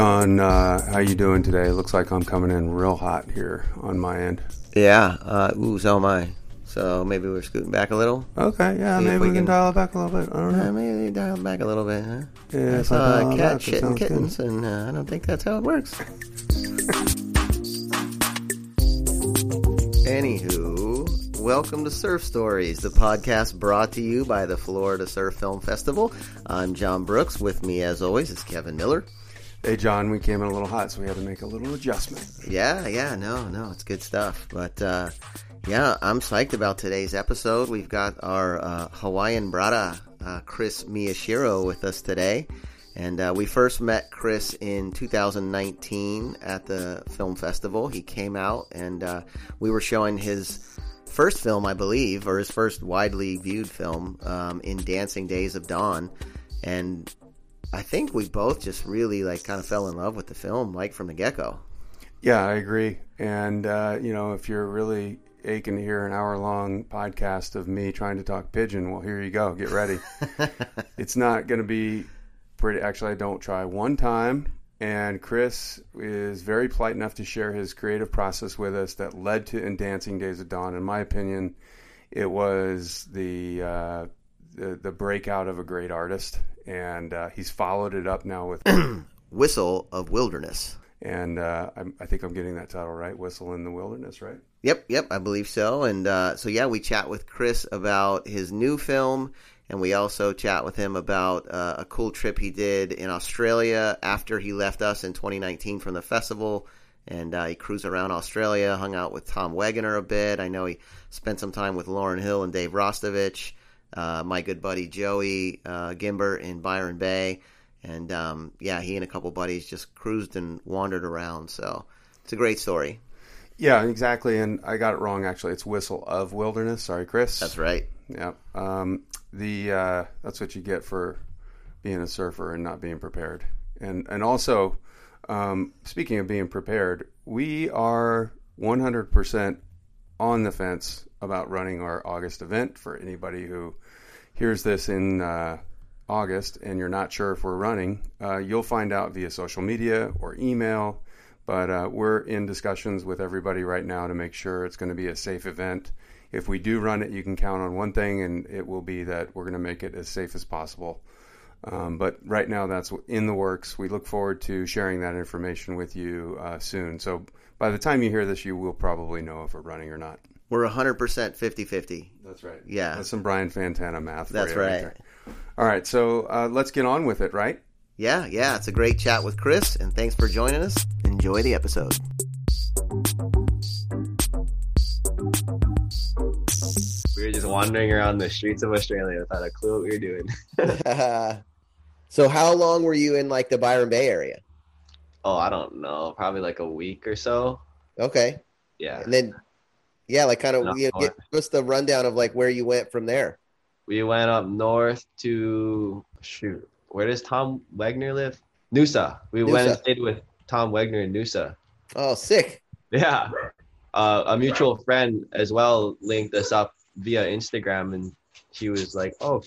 John, uh, how you doing today? Looks like I'm coming in real hot here on my end. Yeah. Uh, ooh, so am I. So maybe we're scooting back a little. Okay, yeah, See maybe we we can can- dial it back a little bit. I don't know. maybe dial it back a little bit, huh? Yeah, I saw a cat shitting sounds good. kittens, and uh, I don't think that's how it works. Anywho, welcome to Surf Stories, the podcast brought to you by the Florida Surf Film Festival. I'm John Brooks. With me, as always, is Kevin Miller. Hey, John, we came in a little hot, so we had to make a little adjustment. Yeah, yeah, no, no, it's good stuff. But uh, yeah, I'm psyched about today's episode. We've got our uh, Hawaiian brada, uh, Chris Miyashiro, with us today. And uh, we first met Chris in 2019 at the film festival. He came out and uh, we were showing his first film, I believe, or his first widely viewed film um, in Dancing Days of Dawn. And I think we both just really like kind of fell in love with the film, like from the get go. Yeah, I agree. And, uh, you know, if you're really aching to hear an hour long podcast of me trying to talk pidgin, well, here you go. Get ready. it's not going to be pretty. Actually, I don't try one time. And Chris is very polite enough to share his creative process with us that led to In Dancing Days of Dawn. In my opinion, it was the uh, the, the breakout of a great artist, and uh, he's followed it up now with. Whistle of Wilderness. and uh, I'm, I think I'm getting that title right. Whistle in the Wilderness, right? Yep, yep, I believe so. And uh, so, yeah, we chat with Chris about his new film, and we also chat with him about uh, a cool trip he did in Australia after he left us in 2019 from the festival. And uh, he cruised around Australia, hung out with Tom Wegener a bit. I know he spent some time with Lauren Hill and Dave Rastovich, uh, my good buddy Joey uh, Gimbert in Byron Bay. And um, yeah, he and a couple buddies just cruised and wandered around. So it's a great story. Yeah, exactly. And I got it wrong. Actually, it's Whistle of Wilderness. Sorry, Chris. That's right. Yeah. Um, the uh, that's what you get for being a surfer and not being prepared. And and also, um, speaking of being prepared, we are 100% on the fence about running our August event. For anybody who hears this in uh, August and you're not sure if we're running, uh, you'll find out via social media or email. But uh, we're in discussions with everybody right now to make sure it's going to be a safe event. If we do run it, you can count on one thing, and it will be that we're going to make it as safe as possible. Um, but right now, that's in the works. We look forward to sharing that information with you uh, soon. So by the time you hear this, you will probably know if we're running or not. We're 100% 50 50. That's right. Yeah. That's some Brian Fantana math. for That's you right. All right. So uh, let's get on with it, right? Yeah, yeah. It's a great chat with Chris, and thanks for joining us. Enjoy the episode. We were just wandering around the streets of Australia without a clue what we were doing. so, how long were you in like the Byron Bay area? oh, I don't know, probably like a week or so. Okay. Yeah. And then, yeah, like kind of you know, give us the rundown of like where you went from there. We went up north to shoot. Where does Tom Wegener live? Noosa. We went and stayed with Tom Wegener in Noosa. Oh, sick. Yeah. Uh, a mutual friend as well linked us up via Instagram, and she was like, "Oh,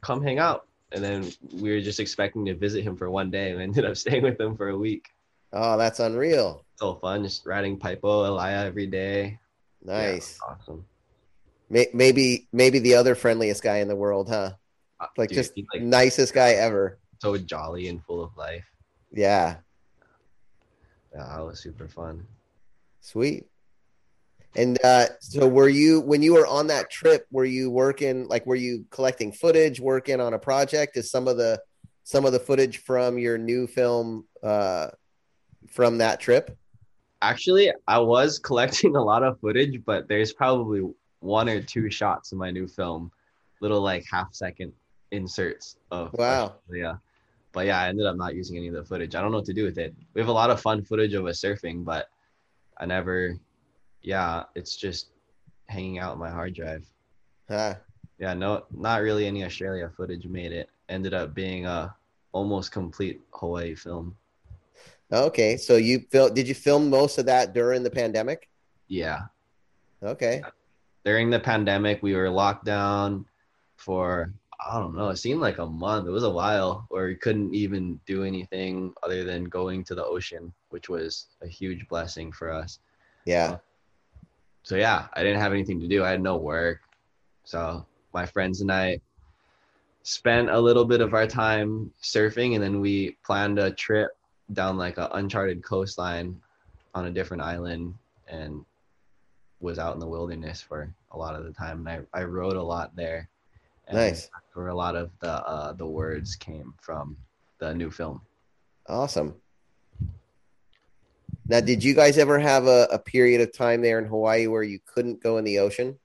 come hang out." And then we were just expecting to visit him for one day, and ended up staying with him for a week. Oh, that's unreal. So fun, just riding paipo alaia every day. Yeah, Nice. awesome. Maybe, maybe the other friendliest guy in the world, huh? Uh, Like dude, just like nicest guy ever. so jolly and full of life. Yeah. Yeah, that was super fun. Sweet. And uh, so, were you when you were on that trip? Were you working like were you collecting footage, working on a project? Is some of the some of the footage from your new film uh, from that trip? Actually, I was collecting a lot of footage, but there's probably one or two shots in my new film, little like half second inserts of Wow. Yeah. But yeah, I ended up not using any of the footage. I don't know what to do with it. We have a lot of fun footage of us surfing, but I never yeah, it's just hanging out on my hard drive. Huh. Yeah, no not really any Australia footage made it. Ended up being a almost complete Hawaii film. Okay, so you fil- did you film most of that during the pandemic? Yeah. Okay, during the pandemic we were locked down for i don't know it seemed like a month. It was a while where we couldn't even do anything other than going to the ocean which was a huge blessing for us. Yeah, so yeah i didn't have anything to do. I had no work. So my friends and i spent a little bit of our time surfing and then we planned a trip down like a uncharted coastline on a different island and was out in the wilderness for a lot of the time and i, I wrote a lot there and Nice. where a lot of the uh, the words came from the new film awesome. Now, did you guys ever have a, a period of time there in Hawaii where you couldn't go in the ocean?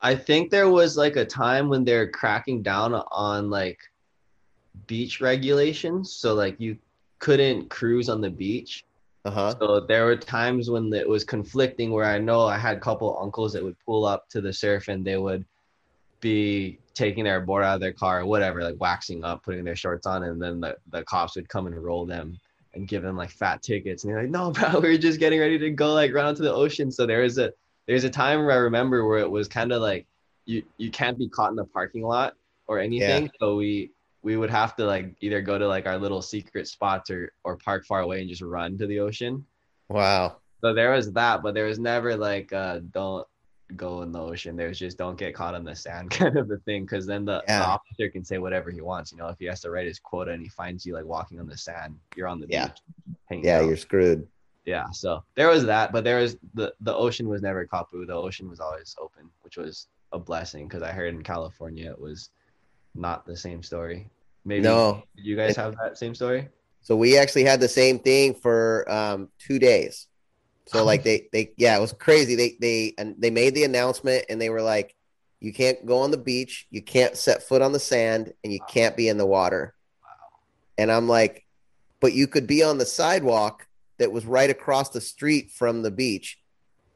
I think there was like a time when they're cracking down on like beach regulations. So like you couldn't cruise on the beach. Uh huh. So there were times when it was conflicting where I know I had a couple uncles that would pull up to the surf and they would be taking their board out of their car or whatever, like waxing up, putting their shorts on, and then the, the cops would come and roll them and give them like fat tickets. And they're like, no, bro, we are just getting ready to go like run onto the ocean. So there was a there's a time where I remember where it was kind of like you you can't be caught in the parking lot or anything. So we we would have to like either go to like our little secret spots or or park far away and just run to the ocean. Wow. So there was that, but there was never like uh don't go in the ocean. There was just don't get caught on the sand kind of a thing. Cause then the, the officer can say whatever he wants. You know, if he has to write his quota and he finds you like walking on the sand, you're on the Yeah. beach. Yeah, out. you're screwed. yeah. So there was that, but there was the the ocean was never kapu. The ocean was always open, which was a blessing because I heard in California it was not the same story. Maybe No. did you guys have that same story? So we actually had the same thing for um, two days. So like they they yeah, it was crazy. They they and they made the announcement and they were like, you can't go on the beach, you can't set foot on the sand, and you can't be in the water. Wow. And I'm like, but you could be on the sidewalk that was right across the street from the beach.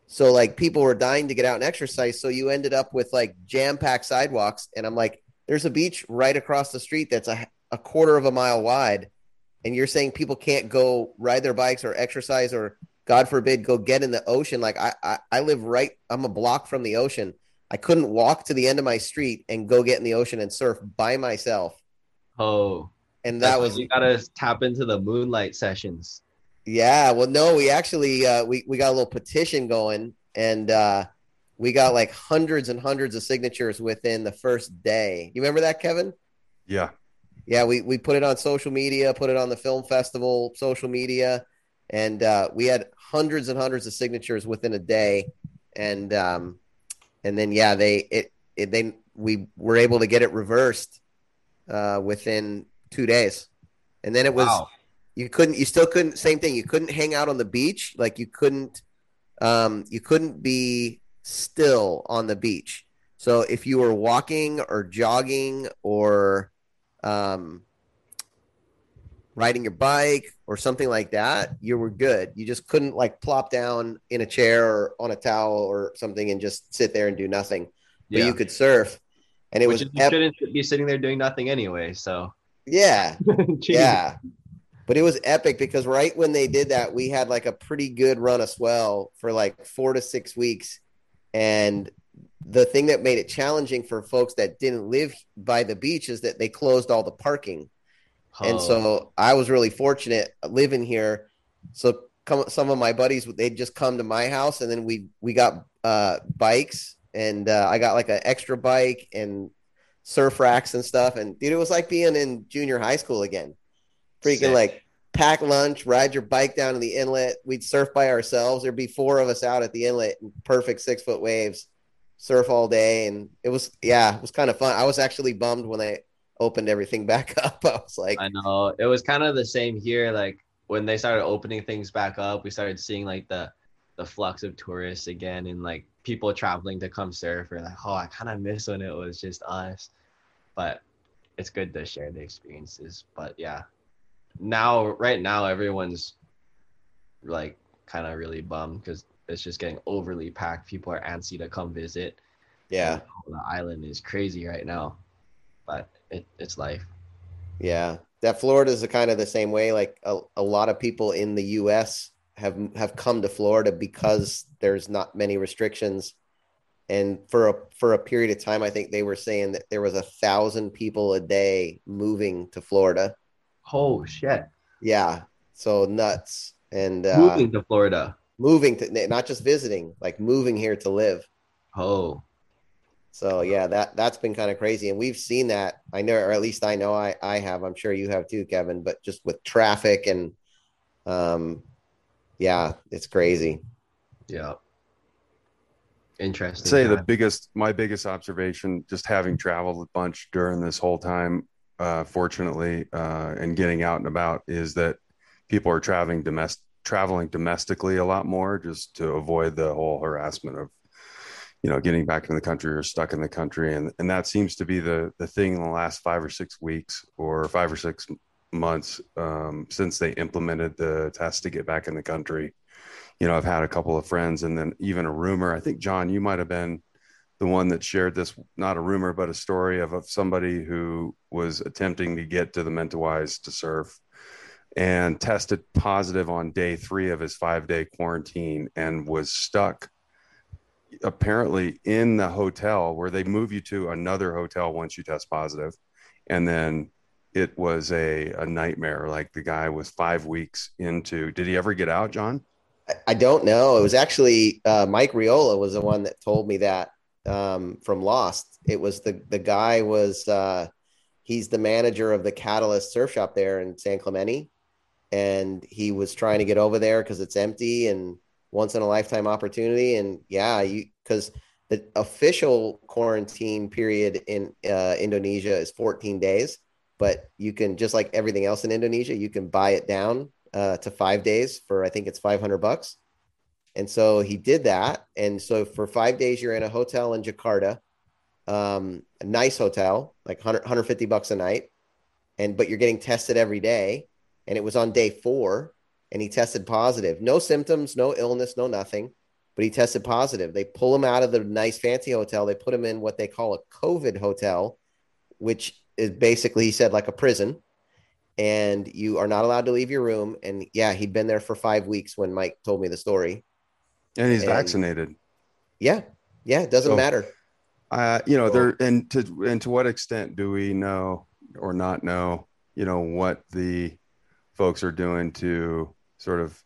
So like people were dying to get out and exercise. So you ended up with like jam packed sidewalks. And I'm like, there's a beach right across the street that's a, a quarter of a mile wide. And you're saying people can't go ride their bikes or exercise or God forbid go get in the ocean. Like I, I, I live right, I'm a block from the ocean. I couldn't walk to the end of my street and go get in the ocean and surf by myself. Oh, And that was you gotta tap into the moonlight sessions. Yeah, well, no, we actually uh, we we got a little petition going, and uh, we got like hundreds and hundreds of signatures within the first day. You remember that, Kevin? Yeah. yeah, we we put it on social media, put it on the film festival social media, and uh, we had hundreds and hundreds of signatures within a day, and um, and then yeah, they it, it they we were able to get it reversed uh, within two days, and then it was Wow. you couldn't you still couldn't same thing you couldn't hang out on the beach like you couldn't um, you couldn't be still on the beach. So if you were walking or jogging or um, riding your bike or something like that, you were good. You just couldn't like plop down in a chair or on a towel or something and just sit there and do nothing. But Yeah. you could surf, and it Which was you ep- shouldn't be sitting there doing nothing anyway. So yeah, yeah. But it was epic because right when they did that, we had like a pretty good run of swell for like four to six weeks. And the thing that made it challenging for folks that didn't live by the beach is that they closed all the parking. And Oh. so I was really fortunate living here. So come, some of my buddies, they'd just come to my house and then we, we got uh, bikes and uh, I got like an extra bike and surf racks and stuff. And dude, it was like being in junior high school again. Freaking Sick. like pack lunch, ride your bike down to the inlet. We'd surf by ourselves. There'd be four of us out at the inlet in perfect six foot waves, surf all day. And it was, yeah, it was kind of fun. I was actually bummed when they opened everything back up. I was like, I know it was kind of the same here. Like when they started opening things back up, we started seeing like the the flux of tourists again and like people traveling to come surf. We're like, oh, I kind of miss when it was just us. But it's good to share the experiences. But yeah, now right now everyone's like kind of really bummed because it's just getting overly packed. People are antsy to come visit. yeah, The island is crazy right now, but it, it's life. yeah. That Florida is kind of the same way. Like a, a lot of people in the U.S. have have come to Florida because there's not many restrictions. And for a for a period of time, I think they were saying that there was a thousand people a day moving to Florida. Oh shit! Yeah, so nuts and uh, Moving to Florida. moving to not just visiting, like moving here to live. Oh, So yeah, that that's been kind of crazy, and we've seen that. I know, or at least I know I I have. I'm sure you have too, Kevin. But just with traffic and, um, yeah, it's crazy. yeah. Interesting. say the biggest my biggest observation just having traveled a bunch during this whole time uh fortunately uh and getting out and about is that people are traveling domestic traveling domestically a lot more just to avoid the whole harassment of you know getting back in the country or stuck in the country and and that seems to be the the thing in the last 5 or 6 weeks or 5 or 6 months um since they implemented the test to get back in the country you know, I've had a couple of friends and then even a rumor. I think, John, you might have been the one that shared this, not a rumor, but a story of, of somebody who was attempting to get to the Mentawais to surf and tested positive on day three of his five day quarantine and was stuck apparently in the hotel where they move you to another hotel once you test. And then it was a, a nightmare. Like the guy was five weeks into, did he ever get out, John? I don't know. It was actually uh, Mike Riola was the one that told me that um, from Lost. It was the the guy was uh, he's the manager of the Catalyst Surf Shop there in San Clemente, and he was trying to get over there because it's empty and once in a lifetime opportunity. And yeah, you because the official quarantine period in uh, Indonesia is 14 days, but you can just like everything else in Indonesia, you can buy it down uh, to five days for I think it's 500 bucks. And so he did that. And so for five days, you're in a hotel in Jakarta, um, a nice hotel, like 100, 150 bucks a night. And, but you're getting tested every day. And it was on day four and he tested positive. No symptoms, no illness, no nothing, but he tested positive. They pull him out of the nice fancy hotel. They put him in what they call a COVID hotel, which is basically, he said, like a prison. And you are not allowed to leave your room. And yeah, he'd been there for five weeks when Mike told me the story. And he's And- vaccinated. Yeah. Yeah. It doesn't So- matter. Uh, you know, there and to and to what extent do we know or not know, you know, what the folks are doing to sort of,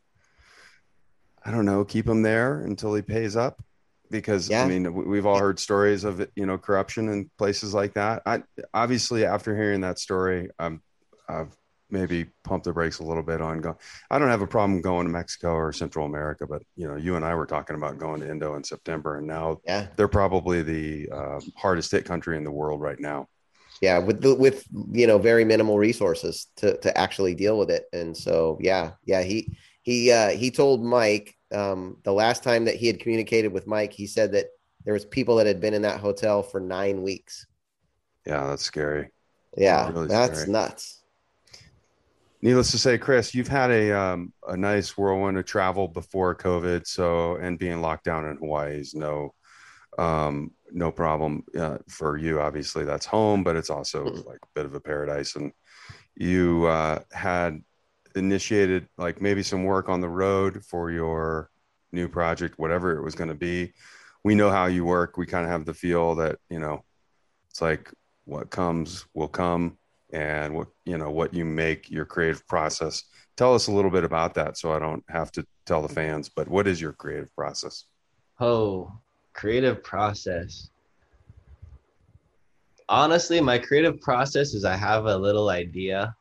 I don't know, keep him there until he pays up, because Yeah. I mean we- we've all heard stories of you know corruption in places like that. I obviously after hearing that story, I'm I've maybe pump the brakes a little bit on going. I don't have a problem going to Mexico or Central America, but you know you and I were talking about going to Indo in September, and now Yeah. they're probably the uh, hardest hit country in the world right now. Yeah, with the, with you know very minimal resources to to actually deal with it, and so yeah, yeah, he he uh, he told Mike um, the last time that he had communicated with Mike, he said that there was people that had been in that hotel for nine weeks. Yeah, that's scary. Yeah, Really that's scary. nuts. Needless to say, Chris, you've had a um, a nice whirlwind of travel before COVID, so and being locked down in Hawaii is no um, no problem uh, for you. Obviously, that's home, but it's also Mhm. like a bit of a paradise. And you uh, had initiated like maybe some work on the road for your new project, whatever it was going to be. We know how you work. We kind of have the feel that you know it's like what comes will come and what you know what you make your creative process tell us a little bit about that so i don't have to tell the fans but what is your creative process Oh, creative process. Honestly, my creative process is I have a little idea.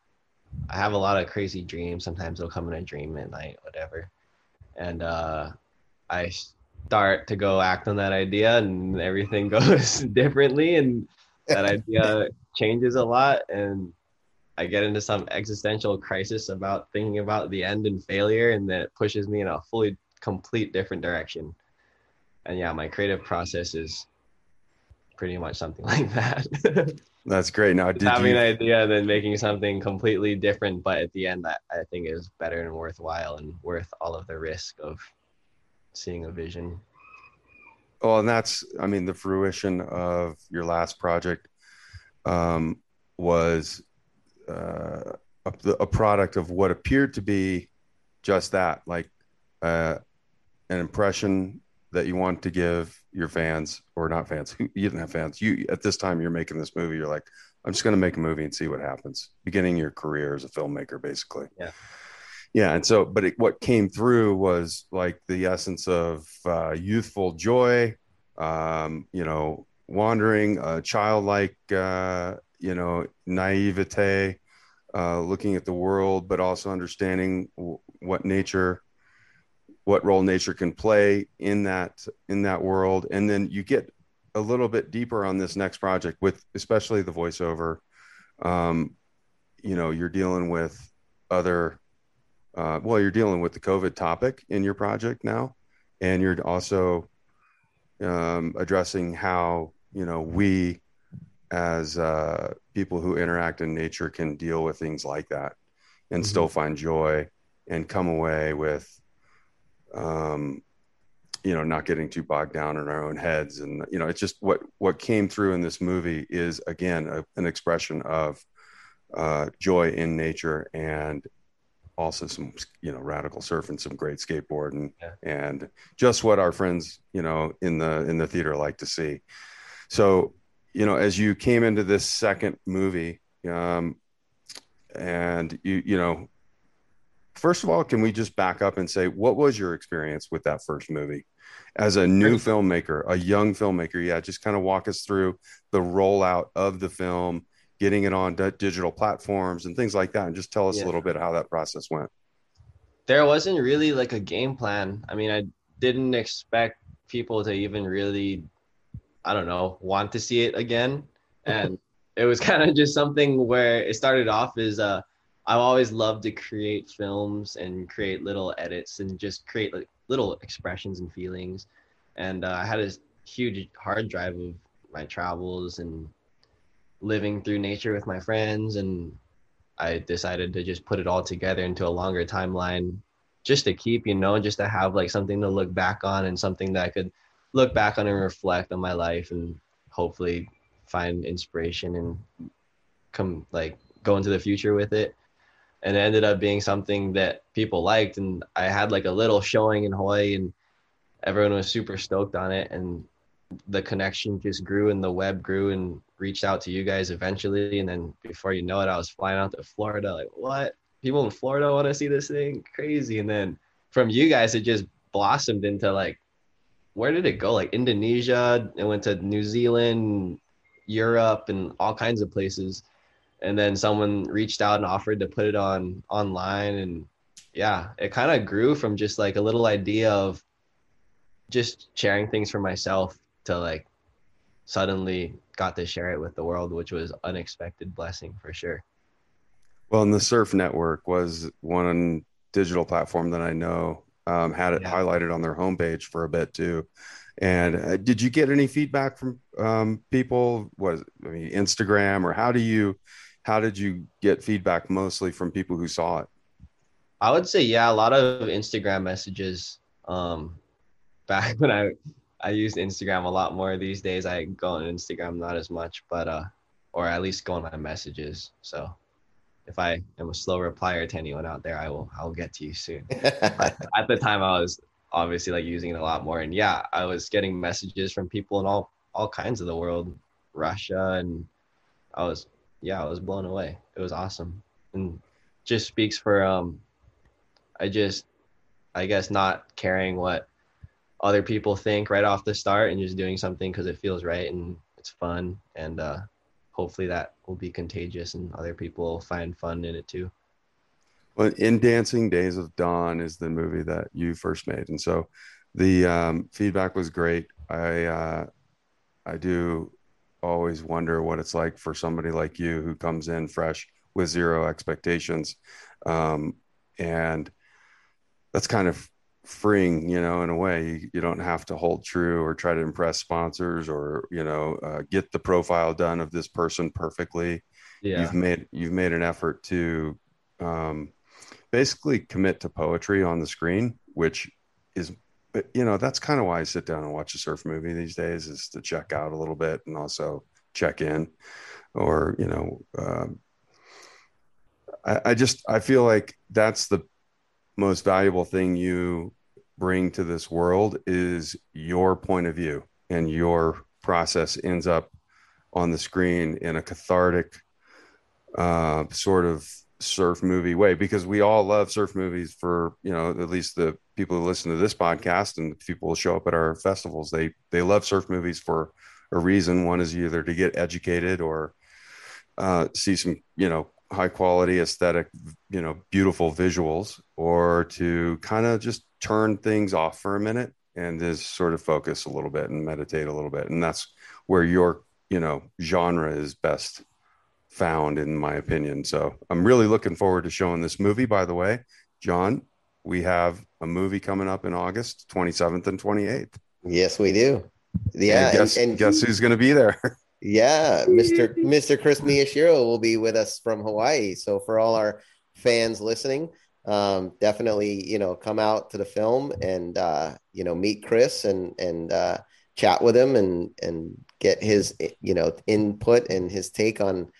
I have a lot of crazy dreams. Sometimes it'll come in a dream at night, whatever. And uh, I start to go act on that idea, and everything goes differently, and that idea changes a lot. And I get into some existential crisis about thinking about the end and failure, and that pushes me in a fully complete different direction. And yeah my creative process is pretty much something like that. That's great. Now did having you an idea and then making something completely different but at the end that i think is better and worthwhile and worth all of the risk of seeing a vision well and that's i mean the fruition of your last project um, was uh, a, a product of what appeared to be just that like uh, an impression that you want to give your fans or not fans. You didn't have fans you at this time you're making this movie you're like i'm just going to make a movie and see what happens beginning your career as a filmmaker basically Yeah. Yeah and so but it, what came through was like the essence of uh, youthful joy um, you know wandering uh, childlike uh, you know naivete uh, looking at the world but also understanding w- what nature what role nature can play in that in that world. And then you get a little bit deeper on this next project with especially the voiceover um you know you're dealing with other uh well you're dealing with the covid topic in your project now and you're also um addressing how you know we as uh people who interact in nature can deal with things like that and Mhm. still find joy and come away with um, you know, not getting too bogged down in our own heads. And, you know, it's just what, what came through in this movie is again, a, an expression of uh, joy in nature and also some, you know, radical surf and some great skateboarding Yeah. and just what our friends, you know, in the, in the theater like to see. So, you know, as you came into this second movie, um, and you, you know, first of all, can we just back up and say what was your experience with that first movie as a new filmmaker, a young filmmaker? Yeah, just kind of walk us through the rollout of the film, getting it on di- digital platforms and things like that, and just tell us Yeah. a little bit how that process went. there wasn't really like a game plan. I mean, I didn't expect people to even really, I don't know, want to see it again. And it was kind of just something where it started off as uh, I've always loved to create films and create little edits and just create like little expressions and feelings. And uh, I had a huge hard drive of my travels and living through nature with my friends and I decided to just put it all together into a longer timeline just to keep, you know, just to have like something to look back on and something that I could look back on and reflect on my life and hopefully find inspiration and come like go into the future with it. And it ended up being something that people liked. And I had like a little showing in Hawaii and everyone was super stoked on it. And the connection just grew and the web grew and reached out to you guys eventually. And then before you know it, I was flying out to Florida. Like, what? People in Florida want to see this thing? Crazy. And then from you guys, it just blossomed into like where did it go? Like Indonesia, it went to New Zealand, Europe, and all kinds of places. And then someone reached out and offered to put it on online, and yeah, it kind of grew from just like a little idea of just sharing things for myself to like suddenly got to share it with the world, which was unexpected blessing for sure. Well, and the Surf Network was one digital platform that I know um, had it yeah. highlighted on their homepage for a bit too. And uh, did you get any feedback from um, people? Was I mean Instagram or how do you how did you get feedback mostly from people who saw it? I would say yeah, a lot of Instagram messages. Um, back when I I use Instagram a lot more these days. I go on Instagram not as much, but uh, or at least go on my messages. So if I am a slow replier to anyone out there, I will I'll get to you soon. at the time, I was obviously like using it a lot more, and yeah, I was getting messages from people in all all kinds of the world, Russia, and I was yeah, I was blown away. It was awesome, and just speaks for um, I just I guess not caring what other people think right off the start and just doing something because it feels right and it's fun and uh, hopefully that will be contagious and other people find fun in it too. Well, in Dancing Days of Dawn is the movie that you first made, and so the um, feedback was great. I uh, I do always wonder what it's like for somebody like you who comes in fresh with zero expectations, um, and that's kind of freeing you know in a way you, you, don't have to hold true or try to impress sponsors or you know uh, get the profile done of this person perfectly yeah. you've made you've made an effort to um, basically commit to poetry on the screen which is you know that's kind of why i sit down and watch a surf movie these days is to check out a little bit and also check in or you know um, I, I just i feel like that's the most valuable thing you bring to this world is your point of view and your process ends up on the screen in a cathartic uh, sort of surf movie way because we all love surf movies for you know at least the people who listen to this podcast and people who show up at our festivals. They they love surf movies for a reason. One is either to get educated or uh, see some you know high quality aesthetic you know beautiful visuals or to kind of just turn things off for a minute and just sort of focus a little bit and meditate a little bit. And that's where your you know genre is best found in my opinion. So i'm really looking forward to showing this movie by the way. John we have a movie coming up in august 27th and 28th yes we do. Yeah and guess, and, and guess who's going to be there Yeah, Mr. Mr. Chris Miyashiro will be with us from Hawaii. So for all our fans listening, um, definitely you know come out to the film and uh, you know meet Chris and and uh, chat with him and and get his you know input and his take on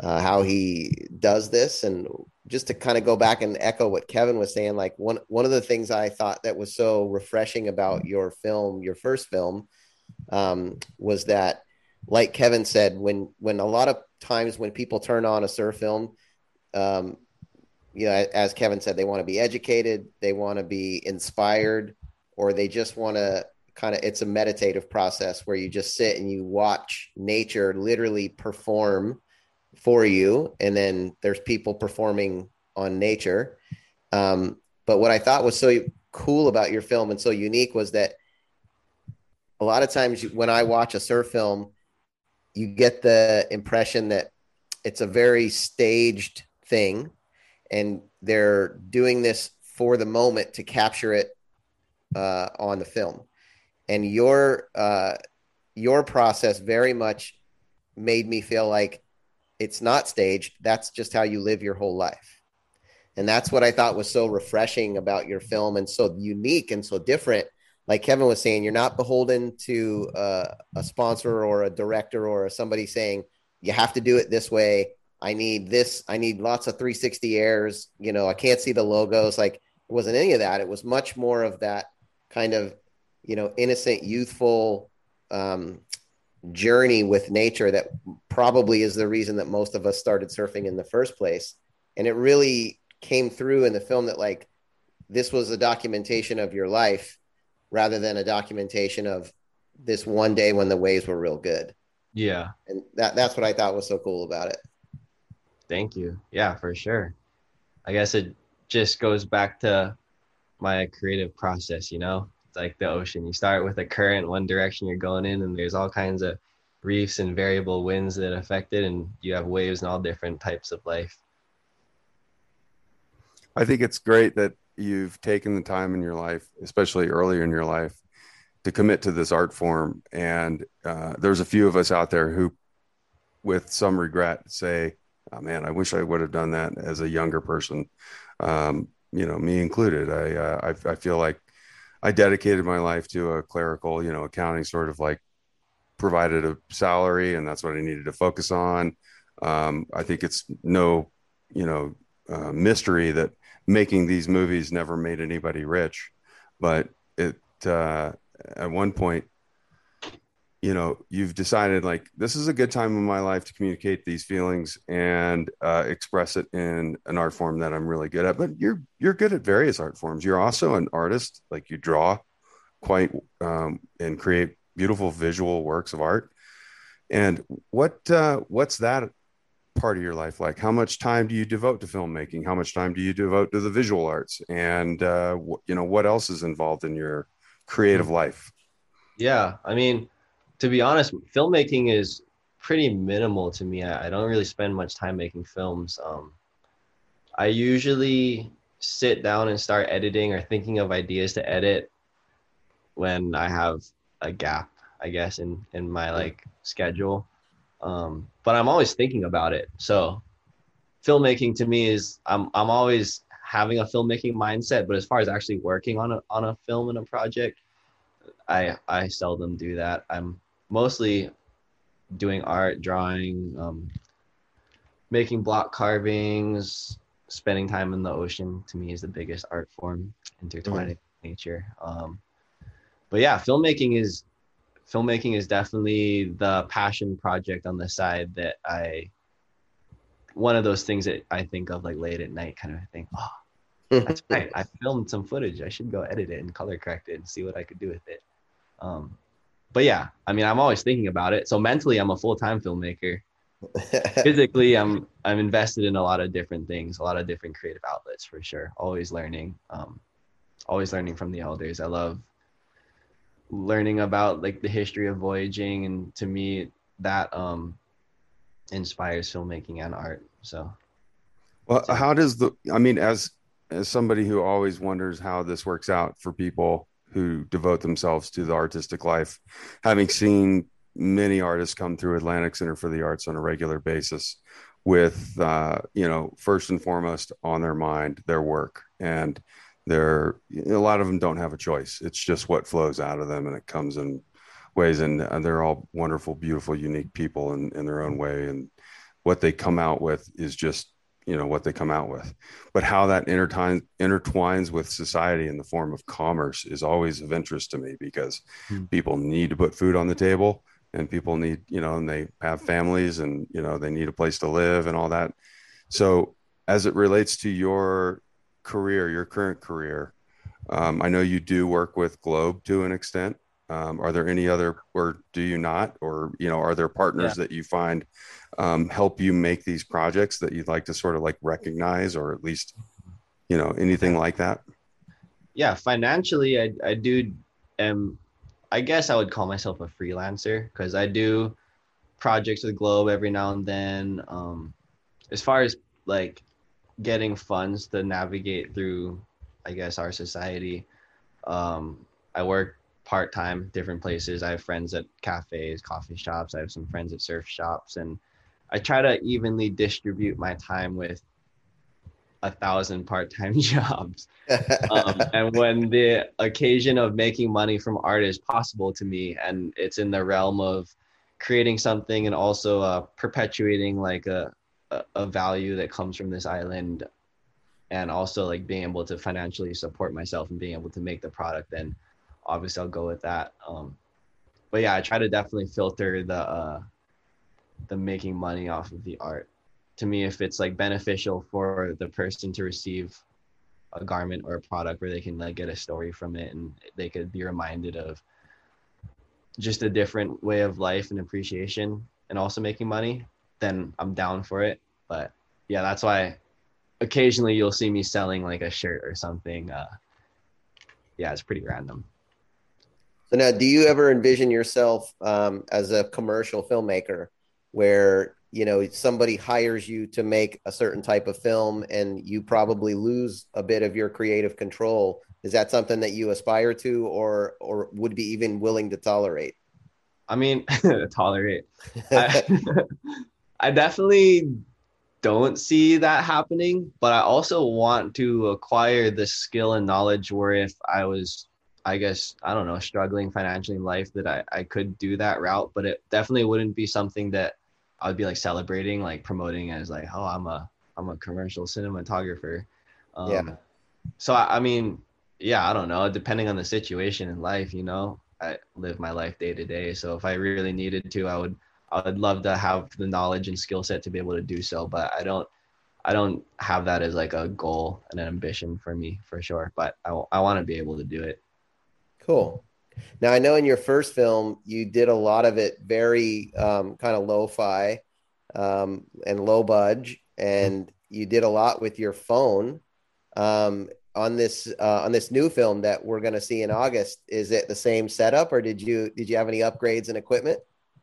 uh, how he does this and just to kind of go back and echo what Kevin was saying like one one of the things I thought that was so refreshing about your film your first film um, was that like Kevin said, when when a lot of times when people turn on a surf film, um, you know, as Kevin said, they want to be educated, they want to be inspired, or they just want to kind of. It's a meditative process where you just sit and you watch nature literally perform for you, and then there's people performing on nature. Um, but what I thought was so cool about your film and so unique was that a lot of times when I watch a surf film, you get the impression that it's a very staged thing and they're doing this for the moment to capture it uh, on the film. And your uh, your process very much made me feel like it's not staged. That's just how you live your whole life. And that's what i thought was so refreshing about your film and so unique and so different like Kevin was saying, you're not beholden to uh, a sponsor or a director or somebody saying you have to do it this way. I need this. I need lots of 360 airs. You know, I can't see the logos. Like it wasn't any of that. It was much more of that kind of, you know, innocent, youthful um, journey with nature that probably is the reason that most of us started surfing in the first place. And it really came through in the film that like this was a documentation of your life rather than a documentation of this one day when the waves were real good. Yeah. And that that's what I thought was so cool about it. Thank you. Yeah, for sure. I guess it just goes back to my creative process, you know? It's like the ocean. You start with a current, one direction you're going in, and there's all kinds of reefs and variable winds that affect it, and you have waves and all different types of life. I think it's great that you've taken the time in your life, especially earlier in your life, to commit to this art form. And uh, there's a few of us out there who, with some regret, say, oh, "Man, I wish I would have done that as a younger person." Um, you know, me included. I, uh, I I feel like I dedicated my life to a clerical, you know, accounting sort of like provided a salary, and that's what I needed to focus on. Um, I think it's no, you know, uh, mystery that making these movies never made anybody rich, but it uh, at one point, you know, you've decided like this is a good time in my life to communicate these feelings and uh, express it in an art form that I'm really good at. But you're you're good at various art forms. You're also an artist, like you draw quite um, and create beautiful visual works of art. And what uh, what's that part of your life like? How much time do you devote to filmmaking? How much time do you devote to the visual arts? And uh, you know what else is involved in your creative life? Yeah, I mean, to be honest, filmmaking is pretty minimal to me. I, I don't really spend much time making films. Um, I usually sit down and start editing or thinking of ideas to edit when I have a gap, I guess, in in my like schedule. Um, but I'm always thinking about it. So filmmaking to me is I'm I'm always having a filmmaking mindset, but as far as actually working on a on a film and a project, I I seldom do that. I'm mostly doing art, drawing, um, making block carvings, spending time in the ocean. To me, is the biggest art form intertwined mm. nature. Um, but yeah, filmmaking is filmmaking is definitely the passion project on the side that I one of those things that I think of like late at night kind of thing. Oh, that's right. I filmed some footage. I should go edit it and color correct it and see what I could do with it. Um, but yeah, I mean, I'm always thinking about it. So mentally, I'm a full time filmmaker. Physically, I'm I'm invested in a lot of different things, a lot of different creative outlets for sure. Always learning, um, always learning from the elders. I love learning about like the history of voyaging, and to me, that um, inspires filmmaking and art. So, well, how does the? I mean, as as somebody who always wonders how this works out for people who devote themselves to the artistic life, having seen many artists come through Atlantic Center for the Arts on a regular basis with uh, you know first and foremost on their mind their work and they're a lot of them don't have a choice. It's just what flows out of them and it comes in ways and, and they're all wonderful beautiful unique people in, in their own way and what they come out with is just you know what they come out with. But how that intertwines intertwines with society in the form of commerce is always of interest to me because hmm. people need to put food on the table and people need you know and they have families and you know they need a place to live and all that. So as it relates to your career your current career. Um, i know you do work with globe to an extent. Um, are there any other or do you not? Or you know are there partners yeah. that you find um, help you make these projects that you'd like to sort of like recognize or at least you know anything like that? Yeah financially i, I do am i guess i would call myself a freelancer because i do projects with globe every now and then. Um, as far as like getting funds to navigate through i guess our society. Um, i work part-time different places. I have friends at cafes coffee shops. I have some friends at surf shops. And I try to evenly distribute my time with a thousand part-time jobs. um, and when the occasion of making money from art is possible to me, and it's in the realm of creating something and also uh, perpetuating like a, a, value that comes from this island, and also like being able to financially support myself and being able to make the product, then obviously I'll go with that. Um, but yeah, I try to definitely filter the uh, the making money off of the art to me if it's like beneficial for the person to receive a garment or a product where they can like get a story from it and they could be reminded of just a different way of life and appreciation and also making money, then I'm down for it. But yeah, that's why occasionally you'll see me selling like a shirt or something. Uh, yeah, it's pretty random. So now, do you ever envision yourself um, as a commercial filmmaker, where you know somebody hires you to make a certain type of film, and you probably lose a bit of your creative control? Is that something that you aspire to, or or would be even willing to tolerate? I mean, tolerate. I, I definitely don't see that happening, but I also want to acquire the skill and knowledge where if I was, I guess, I don't know, struggling financially in life, that I, I could do that route, but it definitely wouldn't be something that I would be like celebrating, like promoting as like, oh, I'm a, I'm a commercial cinematographer. Um, Yeah. So, I, I mean, yeah, I don't know, depending on the situation in life, you know, I live my life day to day. So if I really needed to, I would, I would love to have the knowledge and skill set to be able to do so, but I don't I don't have that as like a goal and an ambition for me for sure, but I, I want to be able to do it. Cool. Now I know in your first film you did a lot of it very um, kind of lo-fi um, and low budge, and you did a lot with your phone. Um, on this uh, on this new film that we're going to see in August, is it the same setup, or did you did you have any upgrades in equipment?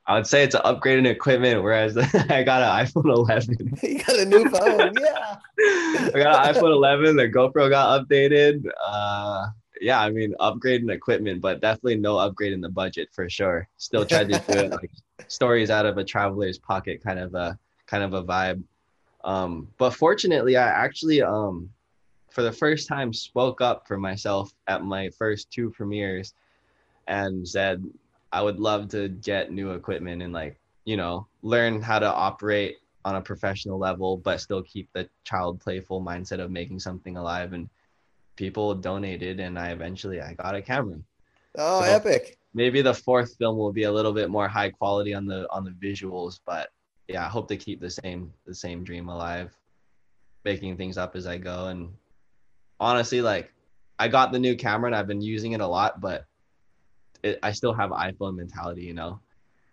I would say it's an upgrade in equipment, whereas I got an iPhone 11. you got a new phone, yeah. I got an iPhone 11. The GoPro got updated. Uh, yeah, I mean, upgrade in equipment, but definitely no upgrade in the budget for sure. Still tried to do it like stories out of a traveler's pocket, kind of a kind of a vibe. Um, but fortunately, I actually um, for the first time spoke up for myself at my first two premieres and said I would love to get new equipment and like, you know, learn how to operate on a professional level, but still keep the child playful mindset of making something alive. And people donated, and I eventually I got a camera. Oh, So- epic! Maybe the fourth film will be a little bit more high quality on the on the visuals, but yeah, I hope to keep the same the same dream alive, making things up as I go. And honestly, like I got the new camera and I've been using it a lot, but it, I still have iPhone mentality, you know.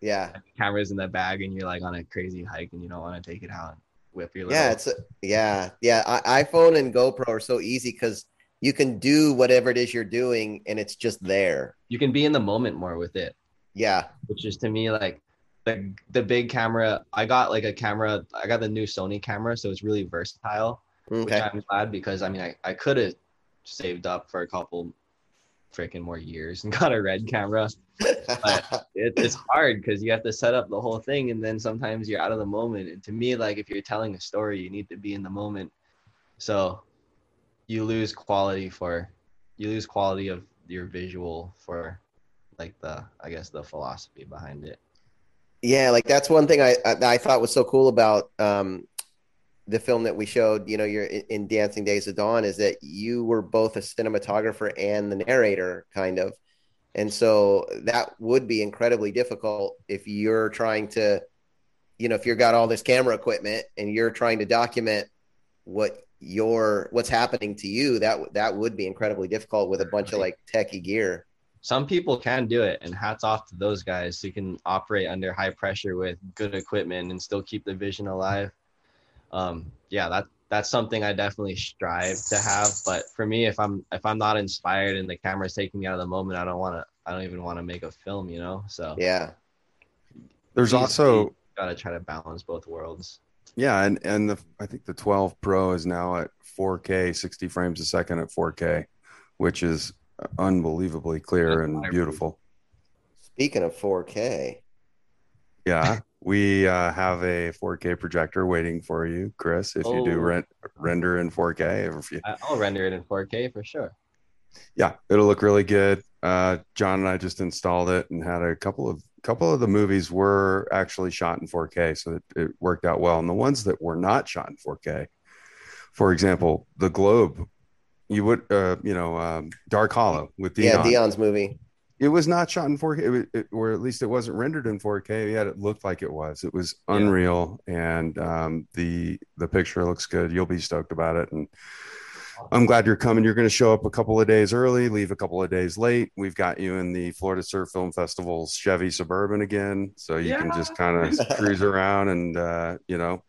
Yeah, Camera's in the bag and you're like on a crazy hike and you don't want to take it out and whip your yeah, it's yeah, yeah. I, iPhone and GoPro are so easy because you can do whatever it is you're doing, and it's just there. you can be in the moment more with it. Yeah, which is to me like the the big camera. I got like a camera. I got the new Sony camera, so it's really versatile. Which okay. I'm glad because I mean I, I could have saved up for a couple freaking more years and got a red camera. But it, it's hard because you have to set up the whole thing and then sometimes you're out of the moment. And to me, like if you're telling a story, you need to be in the moment. So you lose quality for you lose quality of your visual for like the I guess the philosophy behind it. Yeah, like that's one thing I I, I thought was so cool about um, the film that we showed. You know, you're in, in Dancing Days of Dawn is that you were both a cinematographer and the narrator, kind of, and so that would be incredibly difficult if you're trying to, you know, if you've got all this camera equipment and you're trying to document what your what's happening to you. That that would be incredibly difficult with a bunch of like techie gear. some people can do it and hats off to those guys who can operate under high pressure with good equipment and still keep the vision alive um yeah that that's something i definitely strive to have but for me if i'm if i'm not inspired and the camera's taking me out of the moment i don't want to i don't even want to make a film you know so. Yeah, There's also gotta try to balance both worlds. Yeah, and and the I think the 12 Pro is now at 4K, 60 frames a second at 4K, which is unbelievably clear and beautiful. speaking of 4K, Yeah, we uh, have a 4K projector waiting for you, Chris. If you do Oh. rent render in 4K, if you... I'll render it in 4k for sure yeah, it'll look really good. Uh, John and I just installed it and had a couple of couple of the movies were actually shot in 4K, so it, it worked out well. And the ones that were not shot in 4K, for example, The Globe, you would, uh, you know, um, Dark Hollow with Dion. yeah, Dion's movie. It was not shot in 4K, it, was- it, or at least it wasn't rendered in 4K. Yet it looked like it was. It was Yeah. unreal, and um, the the picture looks good. You'll be stoked about it, and I'm glad you're coming. You're going to show up a couple of days early, leave a couple of days late. We've got you in the Florida Surf Film Festival's Chevy Suburban again, so you can just kind of cruise around and uh, you know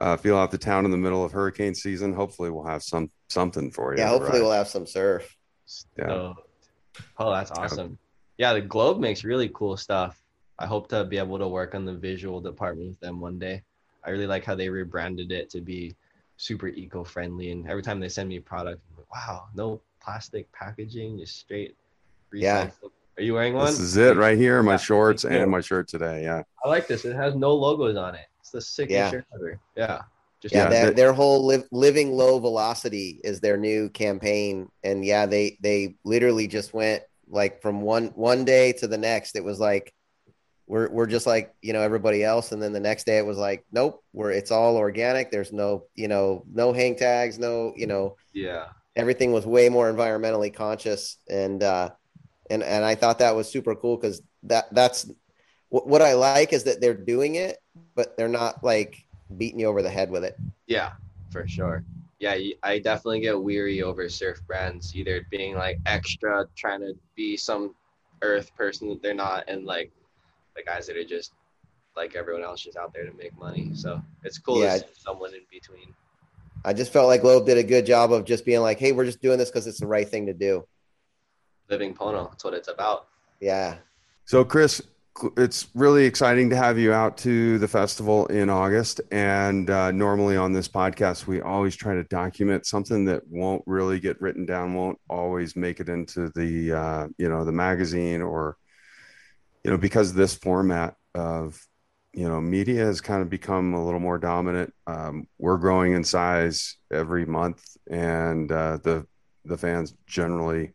uh, feel out the town in the middle of hurricane season. Hopefully, we'll have some something for you. Yeah, hopefully right? we'll have some surf. Yeah. So, oh, that's awesome. Yeah, the Globe makes really cool stuff. I hope to be able to work on the visual department with them one day. I really like how they rebranded it to be super eco-friendly, and every time they send me a product, I'm like, wow, no plastic packaging, just straight. recycled. Yeah. Are you wearing one? This is it right here. My Yeah, shorts and my shirt today. Yeah. I like this. It has no logos on it. It's the sickest Yeah. shirt ever. Yeah. Just Yeah, Yeah, their, their whole liv- living low velocity is their new campaign, and yeah, they they literally just went like from one one day to the next. It was like we're we're just like you know everybody else, and then the next day it was like nope, we're it's all organic. There's no you know no hang tags, no you know yeah. everything was way more environmentally conscious and uh and and i thought that was super cool because that that's what, what i like is that they're doing it but they're not like beating you over the head with it Yeah, for sure. Yeah, I definitely get weary over surf brands either being like extra, trying to be some earth person that they're not, and like the guys that are just like everyone else, just out there to make money. So it's cool Yeah. to see someone in between. i just felt like loeb did a good job of just being like hey we're just doing this because it's the right thing to do Living Pono, that's what it's about. yeah So, Chris, it's really exciting to have you out to the festival in August. And uh, normally on this podcast, we always try to document something that won't really get written down, won't always make it into the uh, you know the magazine or you know because this format of you know media has kind of become a little more dominant. Um, we're growing in size every month, and uh, the the fans generally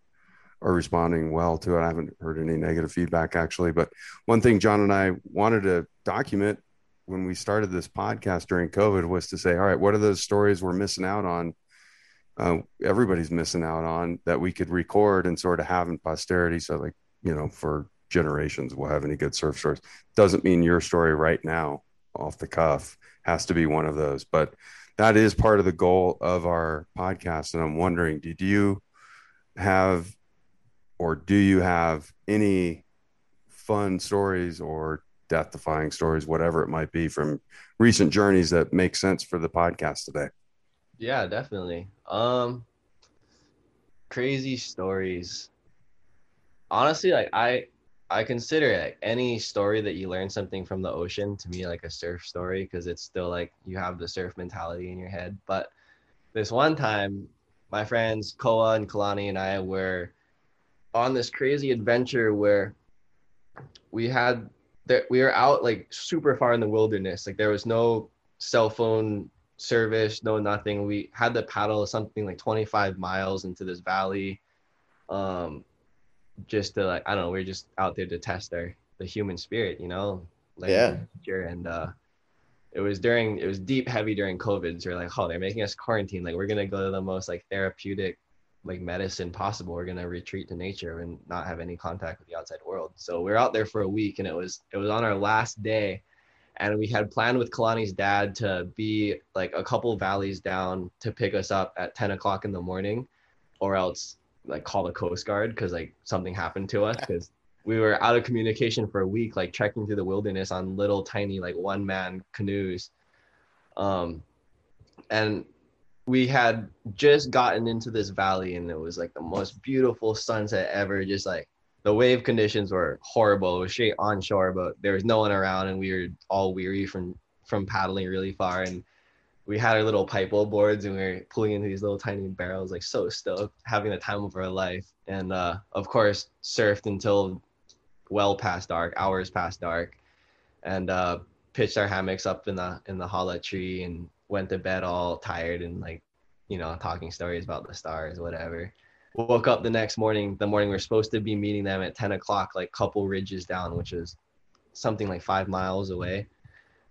are responding well to it. I haven't heard any negative feedback actually, but one thing John and I wanted to document when we started this podcast during COVID was to say, all right, what are those stories we're missing out on? Uh, everybody's missing out on that we could record and sort of have in posterity. So, like, you know, for generations, we'll have any good surf stories. Doesn't mean your story right now, off the cuff, has to be one of those, but that is part of the goal of our podcast. And I'm wondering, did you have or do you have any fun stories or death defying stories, whatever it might be, from recent journeys that make sense for the podcast today? Yeah, definitely. Um, crazy stories. Honestly, like I, I consider like any story that you learn something from the ocean to me like a surf story because it's still like you have the surf mentality in your head. But this one time, my friends Koa and Kalani and I were on this crazy adventure where we had that we were out like super far in the wilderness. Like there was no cell phone service, no nothing. We had to paddle something like 25 miles into this valley. Um just to like I don't know, we are just out there to test our the human spirit, you know? Like Yeah. And uh it was during it was deep heavy during COVID. So we're like, oh, they're making us quarantine. Like we're gonna go to the most like therapeutic like medicine possible. We're gonna retreat to nature and not have any contact with the outside world. So we are out there for a week and it was it was on our last day and we had planned with Kalani's dad to be like a couple valleys down to pick us up at 10 o'clock in the morning or else like call the coast guard because like something happened to us because we were out of communication for a week like trekking through the wilderness on little tiny like one man canoes um and we had just gotten into this valley and it was like the most beautiful sunset ever just like the wave conditions were horrible. It was straight onshore, but there was no one around, and we were all weary from from paddling really far. And we had our little paipo boards, and we were pulling into these little tiny barrels, like so stoked, having the time of our life. And uh, of course, surfed until well past dark, hours past dark, and uh, pitched our hammocks up in the in the hollow tree, and went to bed all tired and like, you know, talking stories about the stars, whatever. Woke up the next morning the morning we are supposed to be meeting them at 10 o'clock like couple ridges down which is something like five miles away.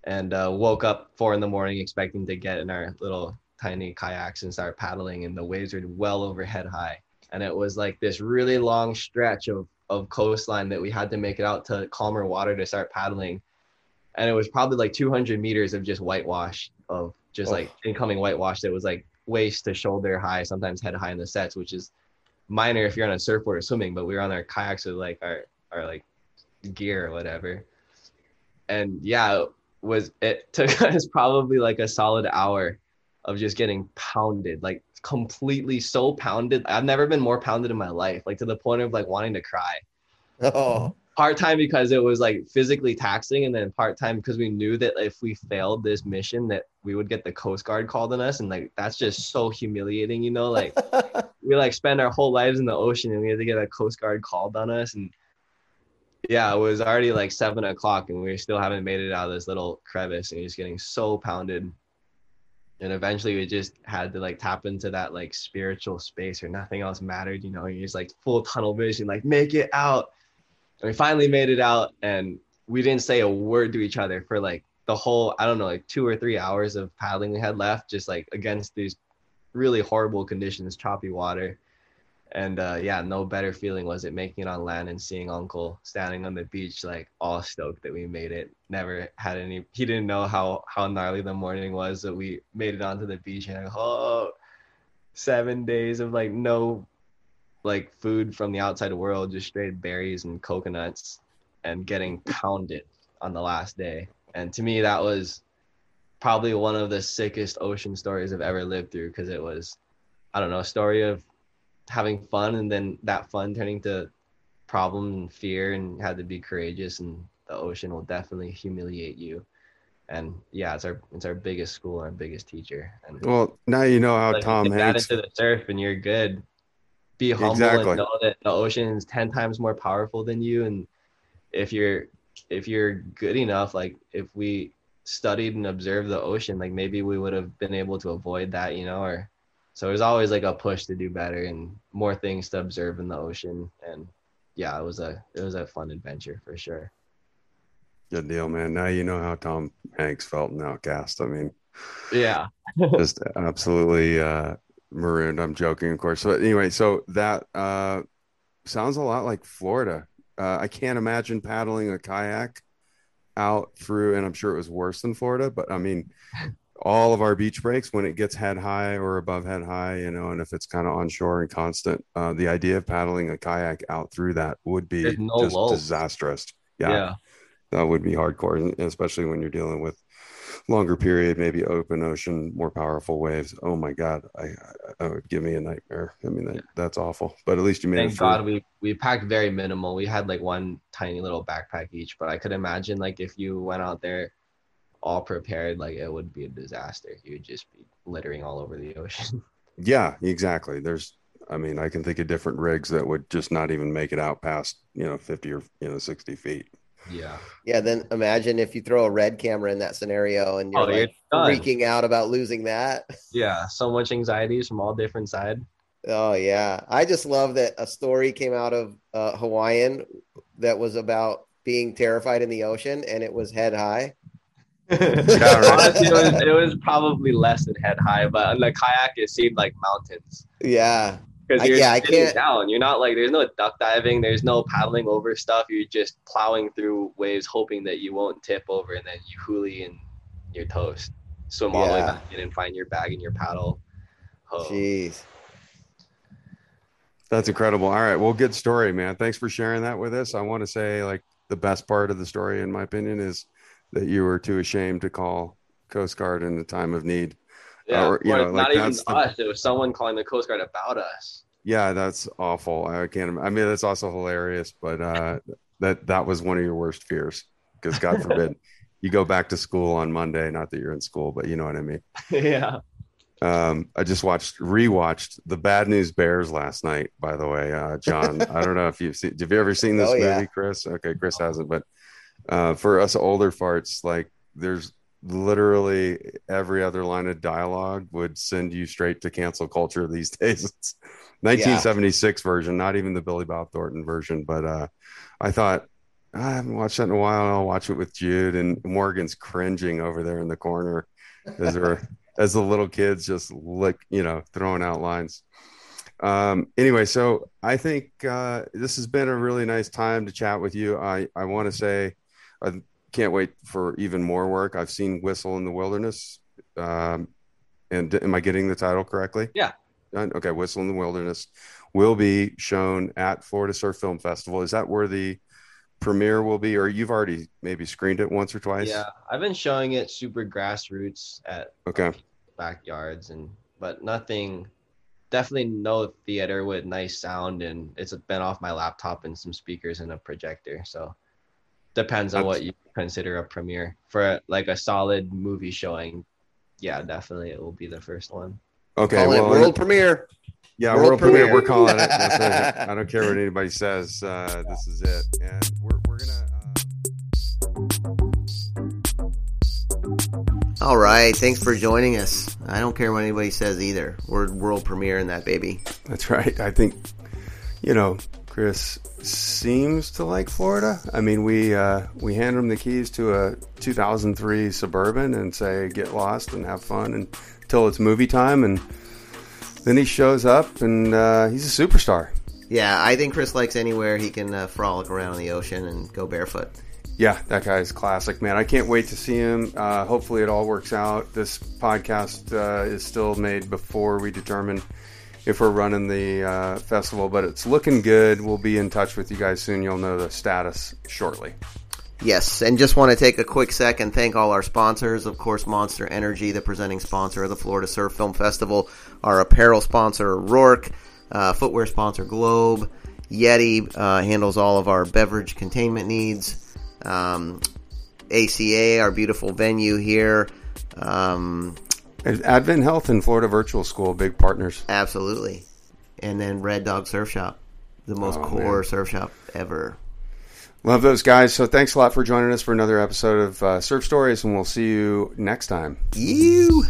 And uh, woke up four in the morning expecting to get in our little tiny kayaks and start paddling and the waves were well overhead high. And it was like this really long stretch of, of coastline that we had to make it out to calmer water to start paddling. And it was probably like 200 meters of just whitewash of just Oh. like incoming whitewash that was like waist to shoulder high, sometimes head high in the sets, which is minor if you're on a surfboard or swimming, but we were on our kayaks with like our our like gear or whatever. And yeah, it was it took us probably like a solid hour of just getting pounded, like completely so pounded. I've never been more pounded in my life, like to the point of like wanting to cry. Oh, Part time because it was like physically taxing, and then part time because we knew that if we failed this mission, that we would get the Coast Guard called on us, and like that's just so humiliating, you know. Like we like spend our whole lives in the ocean, and we had to get a Coast Guard called on us, and yeah, it was already like seven o'clock, and we still haven't made it out of this little crevice, and he's getting so pounded. And eventually, we just had to like tap into that like spiritual space where nothing else mattered. You know, you're just like full tunnel vision, like make it out. And we finally made it out, and we didn't say a word to each other for like the whole I don't know, like two or three hours of paddling we had left, just like against these really horrible conditions, choppy water. And uh, yeah, no better feeling was it making it on land and seeing Uncle standing on the beach, like all stoked that we made it. Never had any. He didn't know how how gnarly the morning was that we made it onto the beach and oh, seven days of like no, like food from the outside world, just straight berries and coconuts, and getting pounded on the last day. And to me, that was probably one of the sickest ocean stories I've ever lived through because it was, I don't know, a story of having fun and then that fun turning to problem and fear and had to be courageous and the ocean will definitely humiliate you. And yeah, it's our it's our biggest school, our biggest teacher. And Well, now you know how Tom Hanks. into the surf and you're good. Be humble Exactly. and know that the ocean is ten times more powerful than you. And if you're if you're good enough, like if we studied and observed the ocean, like maybe we would have been able to avoid that, you know, or so there's always like a push to do better and more things to observe in the ocean. And yeah, it was a it was a fun adventure for sure. Good deal, man. Now you know how Tom Hanks felt in Outcast. I mean, Yeah. just absolutely uh, marooned. I'm joking, of course. But anyway, so that uh, sounds a lot like Florida. Uh, I can't imagine paddling a kayak out through, and I'm sure it was worse than Florida. But I mean, all of our beach breaks when it gets head high or above head high, you know, and if it's kind of onshore and constant, uh, the idea of paddling a kayak out through that would be no just disastrous. Yeah. yeah that would be hardcore, especially when you're dealing with longer period, maybe open ocean, more powerful waves. Oh my God, I, I that oh, would give me a nightmare. I mean, that, that's awful. But at least you made Thank. God we we packed very minimal. We had like one tiny little backpack each, but I could imagine like if you went out there all prepared, like it would be a disaster. You'd just be littering all over the ocean. Yeah, exactly. There's, I mean, I can think of different rigs that would just not even make it out past you know 50 or you know 60 feet. Yeah. yeah. Then imagine if you throw a red camera in that scenario and you're Oh, you're freaking out about losing that. Yeah. So much anxieties from all different sides. Oh yeah, I just love that a story came out of uh, Hawaiian that was about being terrified in the ocean, and it was head high. Honestly, it was, it was probably less than head high, but on the kayak it seemed like mountains. Yeah, Because you're yeah, I sitting can't- down. You're not like there's no duck diving. There's no paddling over stuff. You're just plowing through waves, hoping that you won't tip over, and then you hoolie and you're toast. Swim all the way back in and find your bag and your paddle. Oh, jeez. That's incredible. All right, well, good story, man. Thanks for sharing that with us. I want to say, like, the best part of the story, in my opinion, is that you were too ashamed to call Coast Guard in the time of need. yeah. or, you or know, like, not even that's the- us. It was someone calling the Coast Guard about us. Yeah, that's awful. I can't. I mean, that's also hilarious, but uh, that that was one of your worst fears because God forbid you go back to school on Monday. Not that you're in school, but you know what I mean. yeah. Um, I just watched rewatched the Bad News Bears last night. By the way, uh, John, I don't know if you've seen. Have you ever seen this Oh, movie, yeah. Chris? Okay, Chris hasn't, but uh, for us older farts, like there's literally every other line of dialogue would send you straight to cancel culture these days. It's 1976 version, not even the Billy Bob Thornton version. But uh, I thought I haven't watched that in a while. I'll watch it with Jude and Morgan's cringing over there in the corner as they're as the little kids just lick, you know, throwing out lines. Um, anyway, so I think uh, this has been a really nice time to chat with you. I, I want to say I can't wait for even more work. I've seen Whistle in the Wilderness. Um, and am I getting the title correctly? Yeah. Okay, Whistle in the Wilderness will be shown at Florida Surf Film Festival. Is that where the premiere will be, or you've already maybe screened it once or twice? Yeah, I've been showing it super grassroots at Okay. backyards and but nothing definitely no theater with nice sound and it's been off my laptop and some speakers and a projector so depends on what you consider a premiere for like a solid movie showing yeah definitely it will be the first one Okay. Call it well, world premiere. Yeah, World world, premiere. premiere. We're calling it. That's it. I don't care what anybody says. Uh, this is it, and we're we're gonna. All right, thanks for joining us. I don't care what anybody says either. We're world premiere in that baby. That's right. I think, you know, Chris seems to like Florida. I mean, we uh, we hand him the keys to a 2003 Suburban and say, "Get lost and have fun until it's movie time," and then he shows up and uh, he's a superstar. Yeah, I think Chris likes anywhere he can uh, frolic around in the ocean and go barefoot. Yeah, that guy's classic, man. I can't wait to see him. Uh, hopefully, it all works out. This podcast uh, is still made before we determine if we're running the uh, festival, but it's looking good. We'll be in touch with you guys soon. You'll know the status shortly. Yes, and just want to take a quick sec and thank all our sponsors. Of course, Monster Energy, the presenting sponsor of the Florida Surf Film Festival, our apparel sponsor, Roark, uh, footwear sponsor, Globe, Yeti uh, handles all of our beverage containment needs. Um, ACA, our beautiful venue here. Um, Advent Health and Florida Virtual School, big partners. absolutely. And then Red Dog Surf Shop, the most Oh, core man. surf shop ever. Love those guys. So thanks a lot for joining us for another episode of uh, Surf Stories, and we'll see you next time. You.